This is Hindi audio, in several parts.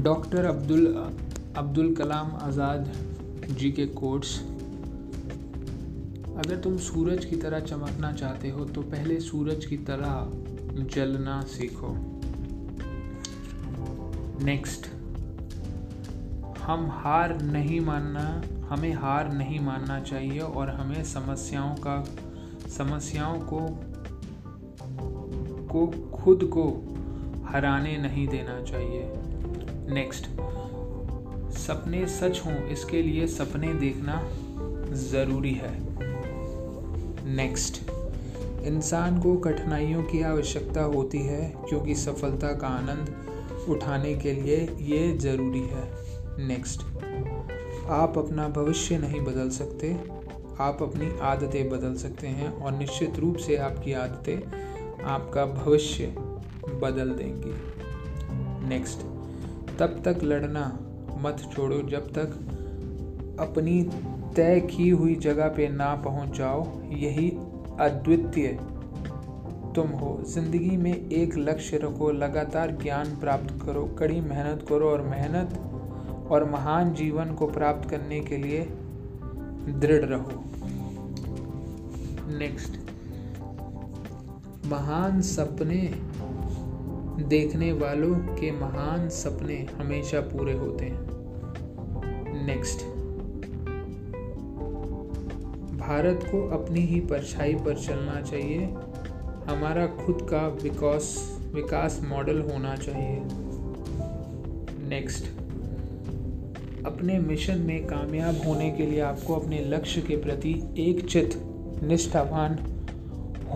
डॉक्टर अब्दुल अब्दुल कलाम आज़ाद जी के कोट्स। अगर तुम सूरज की तरह चमकना चाहते हो तो पहले सूरज की तरह जलना सीखो। नेक्स्ट हम हार नहीं मानना, हमें हार नहीं मानना चाहिए और हमें समस्याओं का, समस्याओं को को खुद को हराने नहीं देना चाहिए। नेक्स्ट सपने सच हों, इसके लिए सपने देखना ज़रूरी है। नेक्स्ट इंसान को कठिनाइयों की आवश्यकता होती है, क्योंकि सफलता का आनंद उठाने के लिए ये ज़रूरी है। नेक्स्ट आप अपना भविष्य नहीं बदल सकते, आप अपनी आदतें बदल सकते हैं और निश्चित रूप से आपकी आदतें आपका भविष्य बदल देंगी। नेक्स्ट तब तक लड़ना मत छोड़ो, जब तक अपनी तय की हुई जगह पे ना पहुँच जाओ यही अद्वितीय तुम हो। ज़िंदगी में एक लक्ष्य रखो, लगातार ज्ञान प्राप्त करो, कड़ी मेहनत करो और मेहनत और महान जीवन को प्राप्त करने के लिए दृढ़ रहो। नेक्स्ट महान सपने देखने वालों के महान सपने हमेशा पूरे होते हैं। नेक्स्ट भारत को अपनी ही परछाई पर चलना चाहिए। हमारा खुद का विकास विकास मॉडल होना चाहिए। नेक्स्ट अपने मिशन में कामयाब होने के लिए आपको अपने लक्ष्य के प्रति एक चित निष्ठावान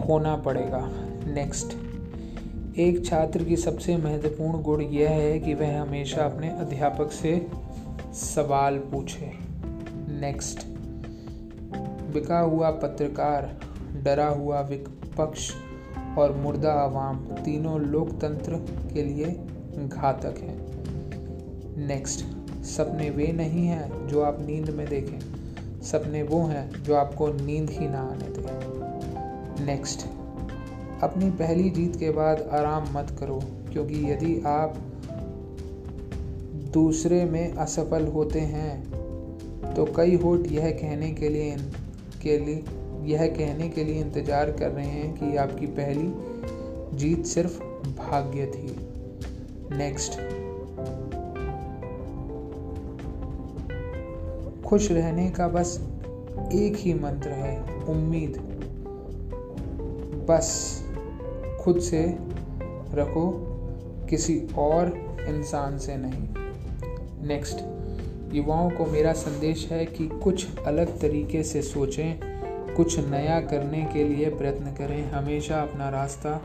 होना पड़ेगा। नेक्स्ट एक छात्र की सबसे महत्वपूर्ण गुण यह है कि वह हमेशा अपने अध्यापक से सवाल पूछे। नेक्स्ट बिका हुआ पत्रकार, डरा हुआ विपक्ष और मुर्दा आवाम तीनों लोकतंत्र के लिए घातक हैं। नेक्स्ट सपने वे नहीं हैं जो आप नींद में देखें। सपने वो हैं जो आपको नींद ही ना आने दें। नेक्स्ट अपनी पहली जीत के बाद आराम मत करो, क्योंकि यदि आप दूसरे में असफल होते हैं तो कई होट यह कहने के लिए के लिए, यह कहने के लिए इंतज़ार कर रहे हैं कि आपकी पहली जीत सिर्फ़ भाग्य थी। नेक्स्ट खुश रहने का बस एक ही मंत्र है, उम्मीद। बस। खुद से रखो, किसी और इंसान से नहीं। नेक्स्ट युवाओं को मेरा संदेश है कि कुछ अलग तरीके से सोचें, कुछ नया करने के लिए प्रयत्न करें। हमेशा अपना रास्ता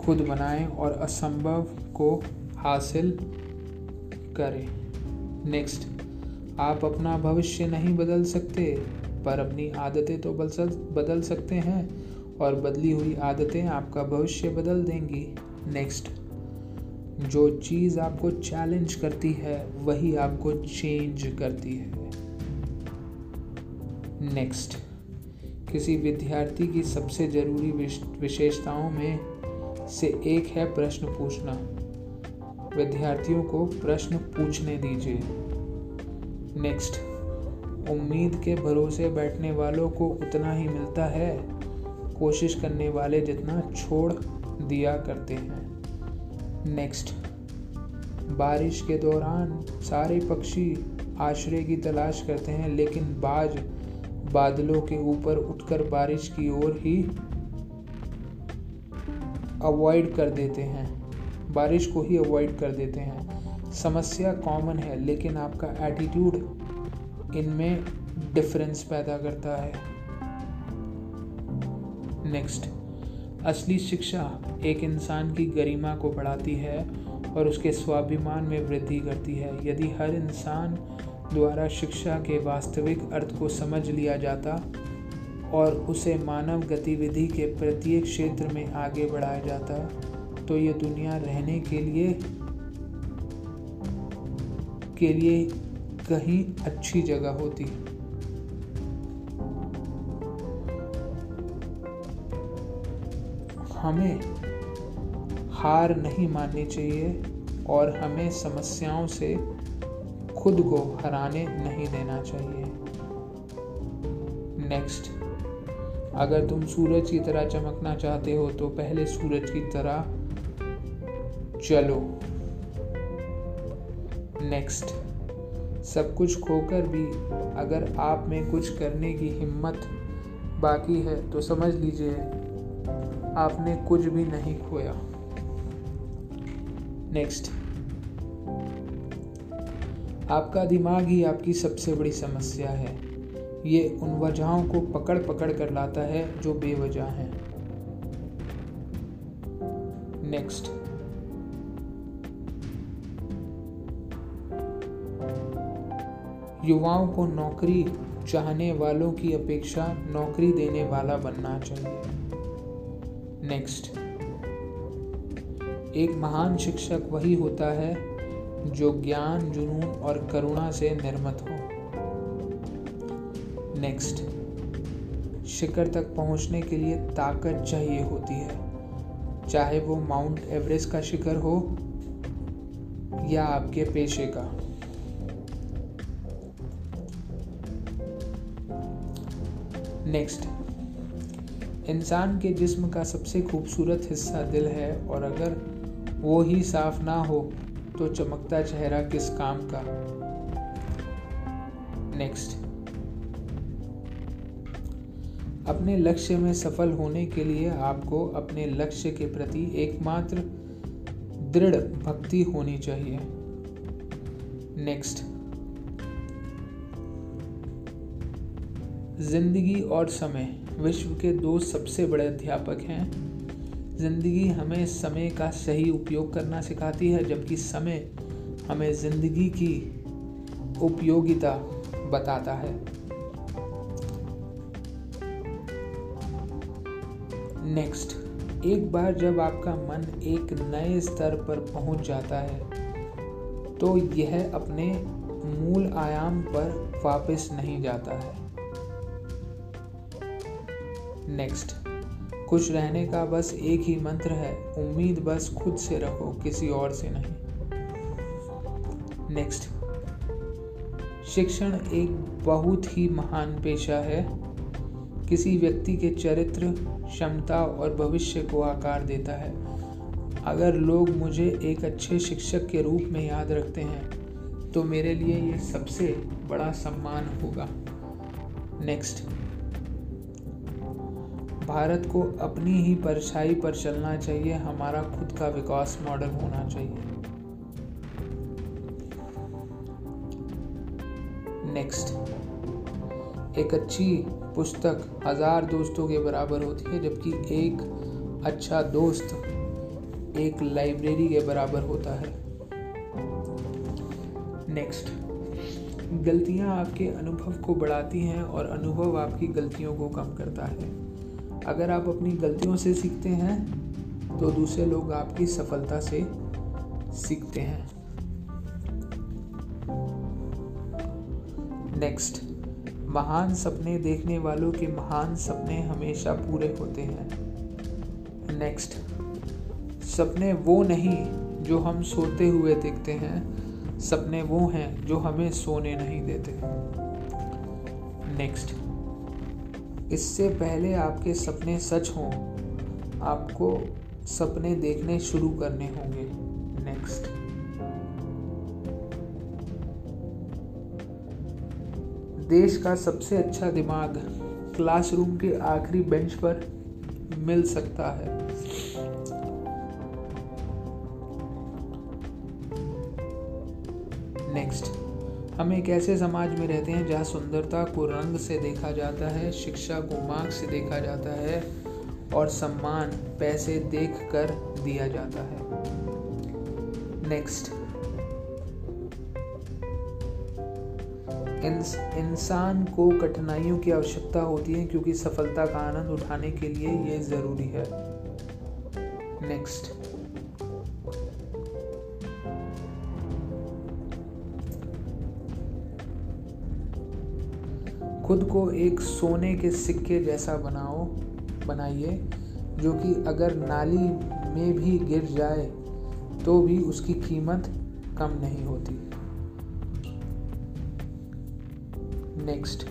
खुद बनाएँ और असंभव को हासिल करें। नेक्स्ट आप अपना भविष्य नहीं बदल सकते, पर अपनी आदतें तो बदल सकते हैं। और बदली हुई आदतें आपका भविष्य बदल देंगी। नेक्स्ट जो चीज़ आपको चैलेंज करती है, वही आपको चेंज करती है। नेक्स्ट किसी विद्यार्थी की सबसे ज़रूरी विशेषताओं में से एक है प्रश्न पूछना। विद्यार्थियों को प्रश्न पूछने दीजिए। नेक्स्ट उम्मीद के भरोसे बैठने वालों को उतना ही मिलता है? कोशिश करने वाले जितना छोड़ दिया करते हैं। नेक्स्ट बारिश के दौरान सारे पक्षी आश्रय की तलाश करते हैं, लेकिन बाज बादलों के ऊपर उठकर बारिश की ओर ही अवॉइड कर देते हैं। बारिश को ही अवॉइड कर देते हैं। समस्या कॉमन है, लेकिन आपका एटीट्यूड इनमें डिफरेंस पैदा करता है। नेक्स्ट असली शिक्षा एक इंसान की गरिमा को बढ़ाती है और उसके स्वाभिमान में वृद्धि करती है। यदि हर इंसान द्वारा शिक्षा के वास्तविक अर्थ को समझ लिया जाता और उसे मानव गतिविधि के प्रत्येक क्षेत्र में आगे बढ़ाया जाता तो ये दुनिया रहने के लिए के लिए कहीं अच्छी जगह होती। हमें हार नहीं माननी चाहिए और हमें समस्याओं से खुद को हराने नहीं देना चाहिए। नेक्स्ट अगर तुम सूरज की तरह चमकना चाहते हो तो पहले सूरज की तरह चलो। नेक्स्ट सब कुछ खोकर भी अगर आप में कुछ करने की हिम्मत बाकी है तो समझ लीजिए आपने कुछ भी नहीं खोया। नेक्स्ट आपका दिमाग ही आपकी सबसे बड़ी समस्या है। ये उन वजहों को पकड़ पकड़ कर लाता है जो बेवजह हैं। नेक्स्ट युवाओं को नौकरी चाहने वालों की अपेक्षा नौकरी देने वाला बनना चाहिए। नेक्स्ट एक महान शिक्षक वही होता है जो ज्ञान, जुनून और करुणा से निर्मित हो। नेक्स्ट शिखर तक पहुँचने के लिए ताकत चाहिए होती है। चाहे वो माउंट एवरेस्ट का शिखर हो या आपके पेशे का। नेक्स्ट इंसान के जिस्म का सबसे खूबसूरत हिस्सा दिल है और अगर वो ही साफ़ ना हो तो चमकता चेहरा किस काम का? नेक्स्ट अपने लक्ष्य में सफल होने के लिए आपको अपने लक्ष्य के प्रति एकमात्र दृढ़ भक्ति होनी चाहिए। नेक्स्ट ज़िंदगी और समय। विश्व के दो सबसे बड़े अध्यापक हैं। ज़िंदगी हमें समय का सही उपयोग करना सिखाती है, जबकि समय हमें ज़िंदगी की उपयोगिता बताता है। नेक्स्ट, एक बार जब आपका मन एक नए स्तर पर पहुँच जाता है तो यह अपने मूल आयाम पर वापस नहीं जाता है। नेक्स्ट खुश रहने का बस एक ही मंत्र है। उम्मीद बस खुद से रखो, किसी और से नहीं। नेक्स्ट शिक्षण एक बहुत ही महान पेशा है। किसी व्यक्ति के चरित्र, क्षमता और भविष्य को आकार देता है। अगर लोग मुझे एक अच्छे शिक्षक के रूप में याद रखते हैं तो मेरे लिए ये सबसे बड़ा सम्मान होगा। नेक्स्ट भारत को अपनी ही परछाई पर चलना चाहिए, हमारा खुद का विकास मॉडल होना चाहिए। नेक्स्ट। एक अच्छी पुस्तक हज़ार दोस्तों के बराबर होती है, जबकि एक अच्छा दोस्त एक लाइब्रेरी के बराबर होता है। नेक्स्ट। गलतियाँ आपके अनुभव को बढ़ाती हैं और अनुभव आपकी गलतियों को कम करता है। अगर आप अपनी गलतियों से सीखते हैं तो दूसरे लोग आपकी सफलता से सीखते हैं। नेक्स्ट महान सपने देखने वालों के महान सपने हमेशा पूरे होते हैं। नेक्स्ट सपने वो नहीं जो हम सोते हुए देखते हैं, सपने वो हैं जो हमें सोने नहीं देते। नेक्स्ट इससे पहले आपके सपने सच हों, आपको सपने देखने शुरू करने होंगे। नेक्स्ट देश का सबसे अच्छा दिमाग क्लासरूम के आखिरी बेंच पर मिल सकता है। हम एक ऐसे समाज में रहते हैं जहाँ सुंदरता को रंग से देखा जाता है, शिक्षा को मार्ग से देखा जाता है और सम्मान पैसे देख कर दिया जाता है। नेक्स्ट इंसान को कठिनाइयों की आवश्यकता होती है क्योंकि सफलता का आनंद उठाने के लिए ये ज़रूरी है। नेक्स्ट खुद को एक सोने के सिक्के जैसा बनाओ, बनाइए, जो कि अगर नाली में भी गिर जाए तो भी उसकी कीमत कम नहीं होती। नेक्स्ट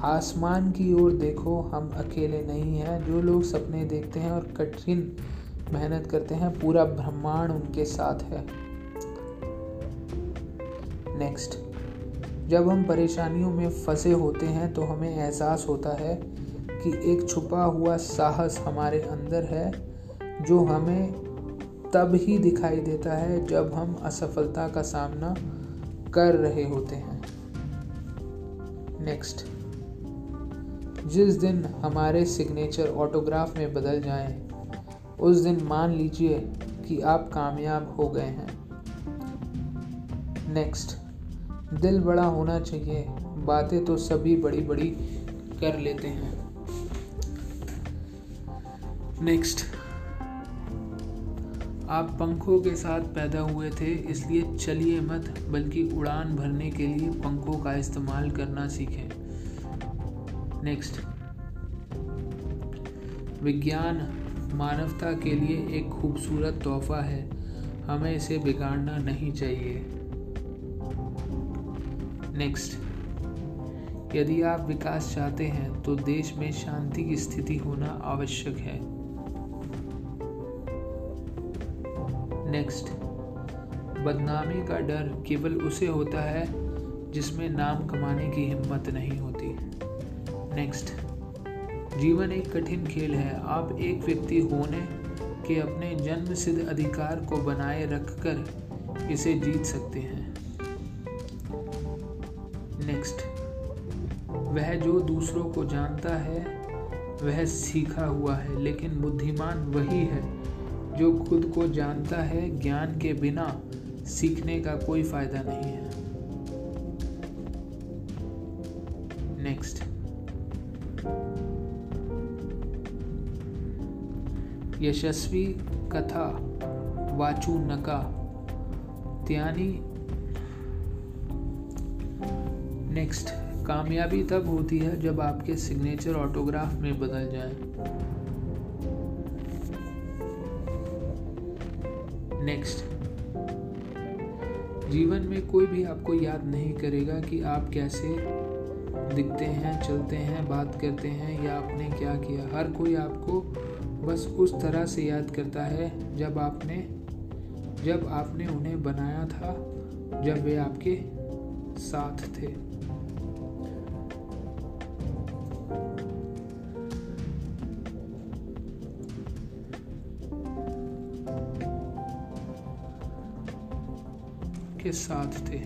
आसमान की ओर देखो, हम अकेले नहीं हैं। जो लोग सपने देखते हैं और कठिन मेहनत करते हैं, पूरा ब्रह्मांड उनके साथ है। नेक्स्ट जब हम परेशानियों में फंसे होते हैं तो हमें एहसास होता है कि एक छुपा हुआ साहस हमारे अंदर है जो हमें तब ही दिखाई देता है जब हम असफलता का सामना कर रहे होते हैं। नेक्स्ट जिस दिन हमारे सिग्नेचर ऑटोग्राफ में बदल जाएँ, उस दिन मान लीजिए कि आप कामयाब हो गए हैं। नेक्स्ट दिल बड़ा होना चाहिए। बातें तो सभी बड़ी बड़ी कर लेते हैं। नेक्स्ट आप पंखों के साथ पैदा हुए थे, इसलिए चलिए मत, बल्कि उड़ान भरने के लिए पंखों का इस्तेमाल करना सीखें। नेक्स्ट विज्ञान मानवता के लिए एक खूबसूरत तोहफा है। हमें इसे बिगाड़ना नहीं चाहिए। नेक्स्ट यदि आप विकास चाहते हैं तो देश में शांति की स्थिति होना आवश्यक है। नेक्स्ट बदनामी का डर केवल उसे होता है, जिसमें नाम कमाने की हिम्मत नहीं होती। नेक्स्ट जीवन एक कठिन खेल है। आप एक व्यक्ति होने के अपने जन्म सिद्ध अधिकार को बनाए रखकर इसे जीत सकते हैं। वह जो दूसरों को जानता है, वह सीखा हुआ है, लेकिन बुद्धिमान वही है जो खुद को जानता है, ज्ञान के बिना सीखने का कोई फ़ायदा नहीं है। नेक्स्ट यशस्वी कथा, वाचू नका, त्यानी। नेक्स्ट कामयाबी तब होती है जब आपके सिग्नेचर ऑटोग्राफ में बदल जाए। नेक्स्ट जीवन में कोई भी आपको याद नहीं करेगा कि आप कैसे दिखते हैं, चलते हैं, बात करते हैं या आपने क्या किया। हर कोई आपको बस उस तरह से याद करता है जब आपने जब आपने उन्हें बनाया था, जब वे आपके साथ थे। के साथ थे।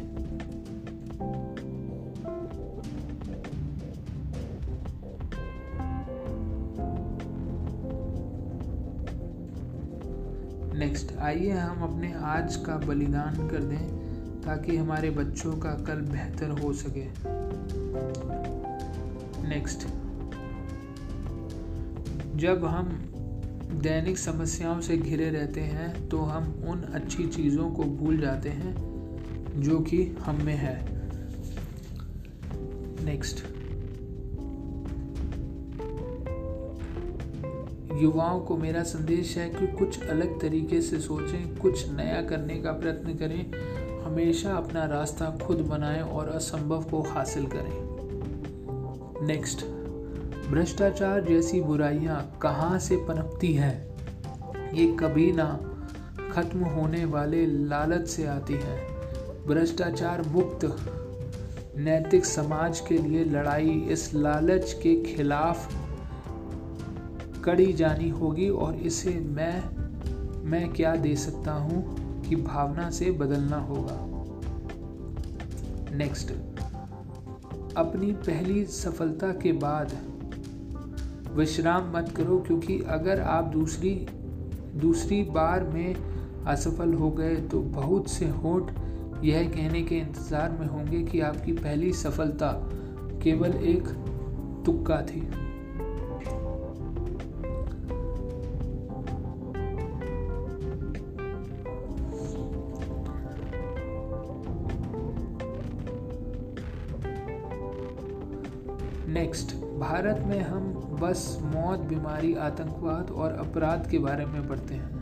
नेक्स्ट आइए हम अपने आज का बलिदान कर दें, ताकि हमारे बच्चों का कल बेहतर हो सके। नेक्स्ट जब हम दैनिक समस्याओं से घिरे रहते हैं तो हम उन अच्छी चीज़ों को भूल जाते हैं जो कि हम में है। नेक्स्ट युवाओं को मेरा संदेश है कि कुछ अलग तरीके से सोचें, कुछ नया करने का प्रयत्न करें। हमेशा अपना रास्ता खुद बनाएँ और असंभव को हासिल करें। नेक्स्ट भ्रष्टाचार जैसी बुराइयाँ कहाँ से पनपती हैं? ये कभी ना खत्म होने वाले लालच से आती है। भ्रष्टाचार मुक्त नैतिक समाज के लिए लड़ाई इस लालच के खिलाफ कड़ी जानी होगी और इसे मैं मैं क्या दे सकता हूँ कि भावना से बदलना होगा? नेक्स्ट अपनी पहली सफलता के बाद विश्राम मत करो क्योंकि अगर आप दूसरी दूसरी बार में असफल हो गए तो बहुत से होठ यह कहने के इंतज़ार में होंगे कि आपकी पहली सफलता केवल एक तुक्का थी। नेक्स्ट भारत में हम बस, मौत, बीमारी, आतंकवाद और अपराध के बारे में पढ़ते हैं।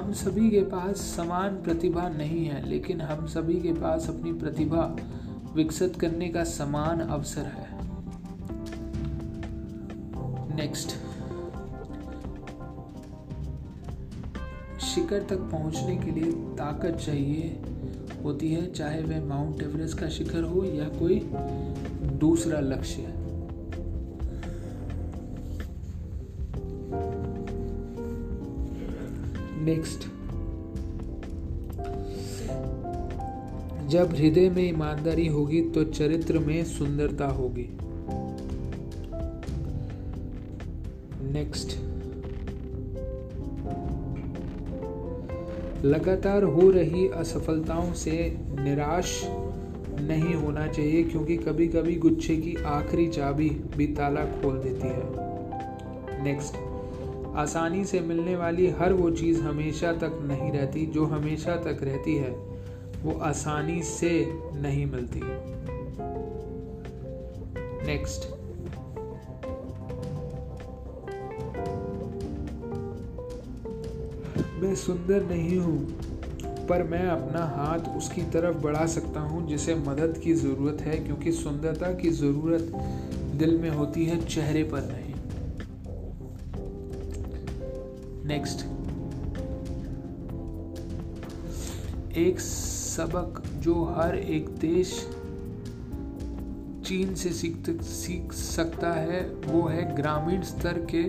हम सभी के पास समान प्रतिभा नहीं है, लेकिन हम सभी के पास अपनी प्रतिभा विकसित करने का समान अवसर है। नेक्स्ट शिखर तक पहुँचने के लिए ताकत चाहिए होती है, चाहे वह माउंट एवरेस्ट का शिखर हो या कोई दूसरा लक्ष्य। नेक्स्ट जब हृदय में ईमानदारी होगी तो चरित्र में सुंदरता होगी। नेक्स्ट लगातार हो रही असफलताओं से निराश नहीं होना चाहिए, क्योंकि कभी कभी गुच्छे की आखिरी चाबी भी ताला खोल देती है। नेक्स्ट आसानी से मिलने वाली हर वो चीज़ हमेशा तक नहीं रहती, जो हमेशा तक रहती है, वो आसानी से नहीं मिलती। नेक्स्ट मैं सुंदर नहीं हूँ, पर मैं अपना हाथ उसकी तरफ़ बढ़ा सकता हूँ, जिसे मदद की ज़रूरत है, क्योंकि सुंदरता की ज़रूरत दिल में होती है, चेहरे पर नहीं। नेक्स्ट एक सबक जो हर एक देश चीन से सीख सीख सकता है, वो है ग्रामीण स्तर के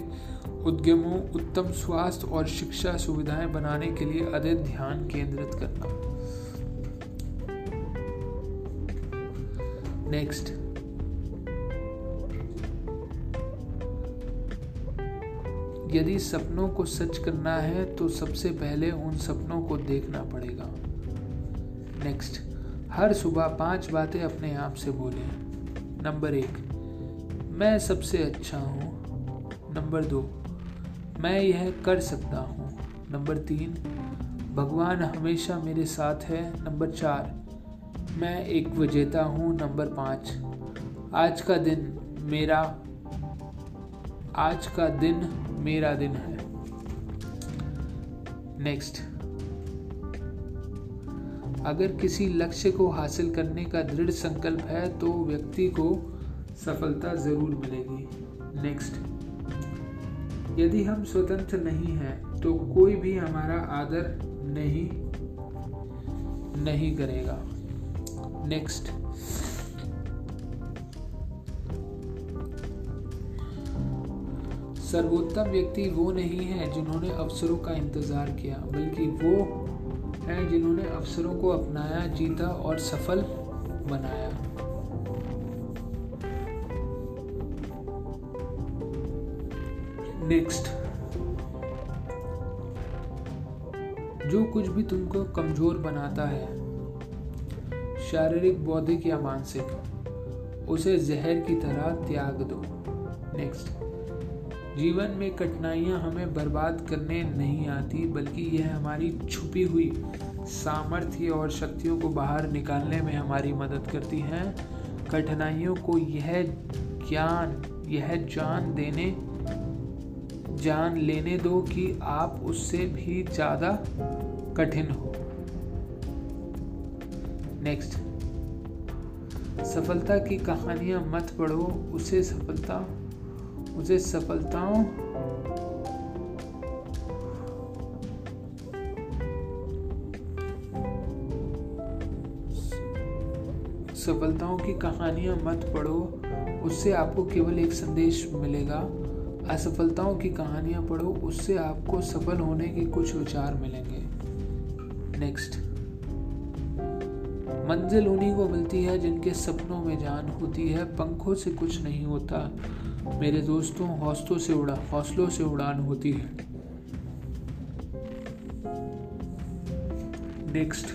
उद्यमों, उत्तम स्वास्थ्य और शिक्षा सुविधाएँ बनाने के लिए अधिक ध्यान केंद्रित करना। नेक्स्ट यदि सपनों को सच करना है तो सबसे पहले उन सपनों को देखना पड़ेगा। नेक्स्ट हर सुबह पाँच बातें अपने आप से बोलें। नंबर एक, मैं सबसे अच्छा हूँ। नंबर दो, मैं यह कर सकता हूँ। नंबर तीन, भगवान हमेशा मेरे साथ है। नंबर चार, मैं एक विजेता हूँ। नंबर पाँच, आज का दिन मेरा, आज का दिन मेरा दिन है। नेक्स्ट अगर किसी लक्ष्य को हासिल करने का दृढ़ संकल्प है तो व्यक्ति को सफलता ज़रूर मिलेगी। नेक्स्ट यदि हम स्वतंत्र नहीं हैं तो कोई भी हमारा आदर नहीं नहीं करेगा। नेक्स्ट सर्वोत्तम व्यक्ति वो नहीं है जिन्होंने अवसरों का इंतज़ार किया, बल्कि वो हैं जिन्होंने अवसरों को अपनाया, जीता और सफल बनाया। नेक्स्ट जो कुछ भी तुमको कमज़ोर बनाता है, शारीरिक, बौद्धिक या मानसिक, उसे जहर की तरह त्याग दो। नेक्स्ट जीवन में कठिनाइयाँ हमें बर्बाद करने नहीं आती, बल्कि यह हमारी छुपी हुई सामर्थ्य और शक्तियों को बाहर निकालने में हमारी मदद करती हैं। कठिनाइयों को यह ज्ञान, यह जान देने, जान लेने दो कि आप उससे भी ज़्यादा कठिन हो। नेक्स्ट सफलता की कहानियाँ मत पढ़ो, उसे सफलता उसे सफलताओं सफलताओं की कहानियाँ मत पढ़ो। उससे आपको केवल एक संदेश मिलेगा। असफलताओं की कहानियाँ पढ़ो। उससे आपको सफल होने के कुछ विचार मिलेंगे। नेक्स्ट मंजिल उन्हीं को मिलती है जिनके सपनों में जान होती है। पंखों से कुछ नहीं होता। मेरे दोस्तों, हौसलों से उड़ा, हौसलों से उड़ान होती है। नेक्स्ट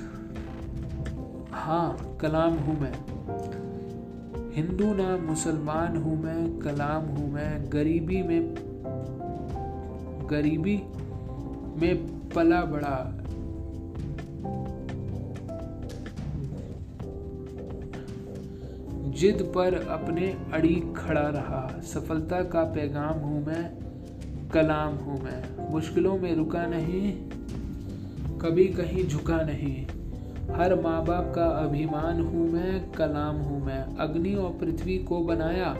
हाँ कलाम हूँ मैं। हिंदू ना मुसलमान हूँ मैं, कलाम हूँ मैं। गरीबी में गरीबी में पला बड़ा जिद पर अपने अड़ी खड़ा रहा। सफलता का पैगाम हूँ मैं, कलाम हूँ मैं। मुश्किलों में रुका नहीं, कभी कहीं झुका नहीं। हर माँ बाप का अभिमान हूँ मैं, कलाम हूँ मैं। अग्नि और पृथ्वी को बनाया,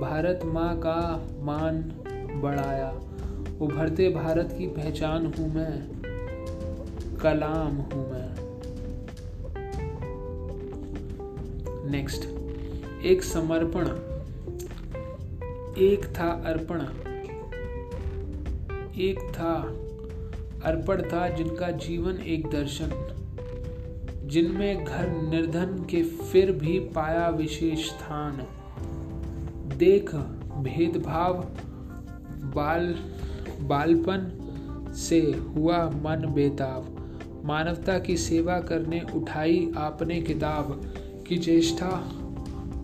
भारत माँ का मान बढ़ाया। उभरते भारत की पहचान हूँ मैं, कलाम हूँ मैं। नेक्स्ट एक समर्पण. एक था अर्पण. एक था अर्पण था जिनका जीवन एक दर्शन. जिनमें घर निर्धन के फिर भी पाया विशेष स्थान. देख, भेदभाव, बाल, बालपन से हुआ मन बेताब. मानवता की सेवा करने उठाई आपने किताब. की चेष्टा,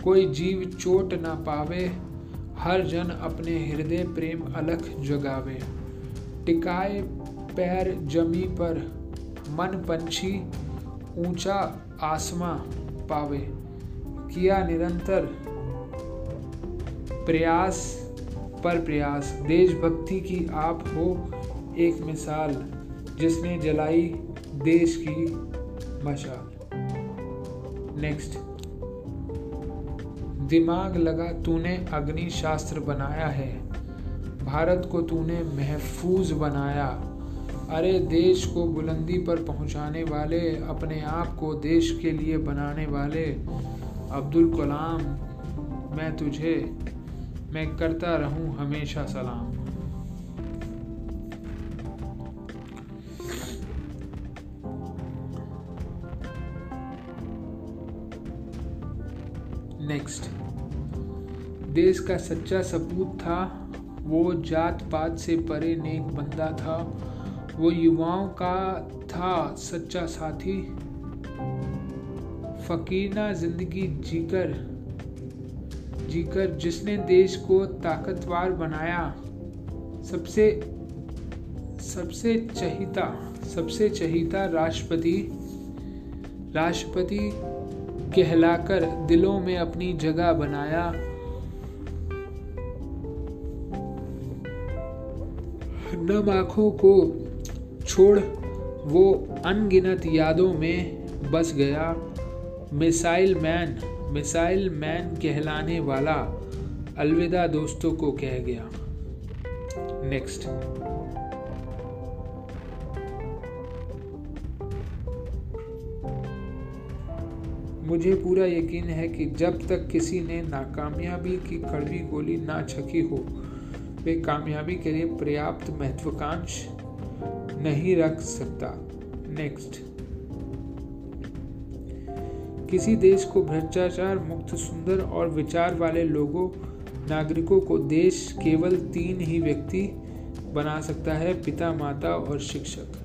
कोई जीव चोट ना पावे, हर जन अपने हृदय प्रेम अलख जगावे। टिकाए पैर जमी पर, मन पंछी ऊँचा आसमां पावे। किया निरंतर प्रयास पर प्रयास, देशभक्ति की आप हो एक मिसाल, जिसने जलाई देश की मशाल नेक्स्ट दिमाग लगा तूने अग्नि शास्त्र बनाया है। भारत को तूने महफूज बनाया। अरे देश को बुलंदी पर पहुँचाने वाले, अपने आप को देश के लिए बनाने वाले। अब्दुल कलाम, मैं तुझे, मैं करता रहूँ हमेशा सलाम। देश का सच्चा सपूत था। वो जात पात से परे नेक बंदा था। वो युवाओं का था सच्चा साथी। फकीरना ज़िंदगी जीकर जीकर जिसने देश को ताकतवर बनाया। सबसे सबसे चहिता सबसे चहिता राष्ट्रपति राष्ट्रपति कहलाकर दिलों में अपनी जगह बनाया। नम आँखों को छोड़ वो अनगिनत यादों में बस गया। मिसाइल मैन मिसाइल मैन कहलाने वाला अलविदा दोस्तों को कह गया। नेक्स्ट मुझे पूरा यकीन है कि जब तक किसी ने नाकामयाबी की कड़वी गोली ना छकी हो वे कामयाबी के लिए पर्याप्त महत्वाकांक्ष नहीं रख सकता। नेक्स्ट किसी देश को भ्रष्टाचार मुक्त, सुंदर और विचार वाले लोगों, नागरिकों को देश केवल तीन ही व्यक्ति बना सकता है, पिता, माता और शिक्षक।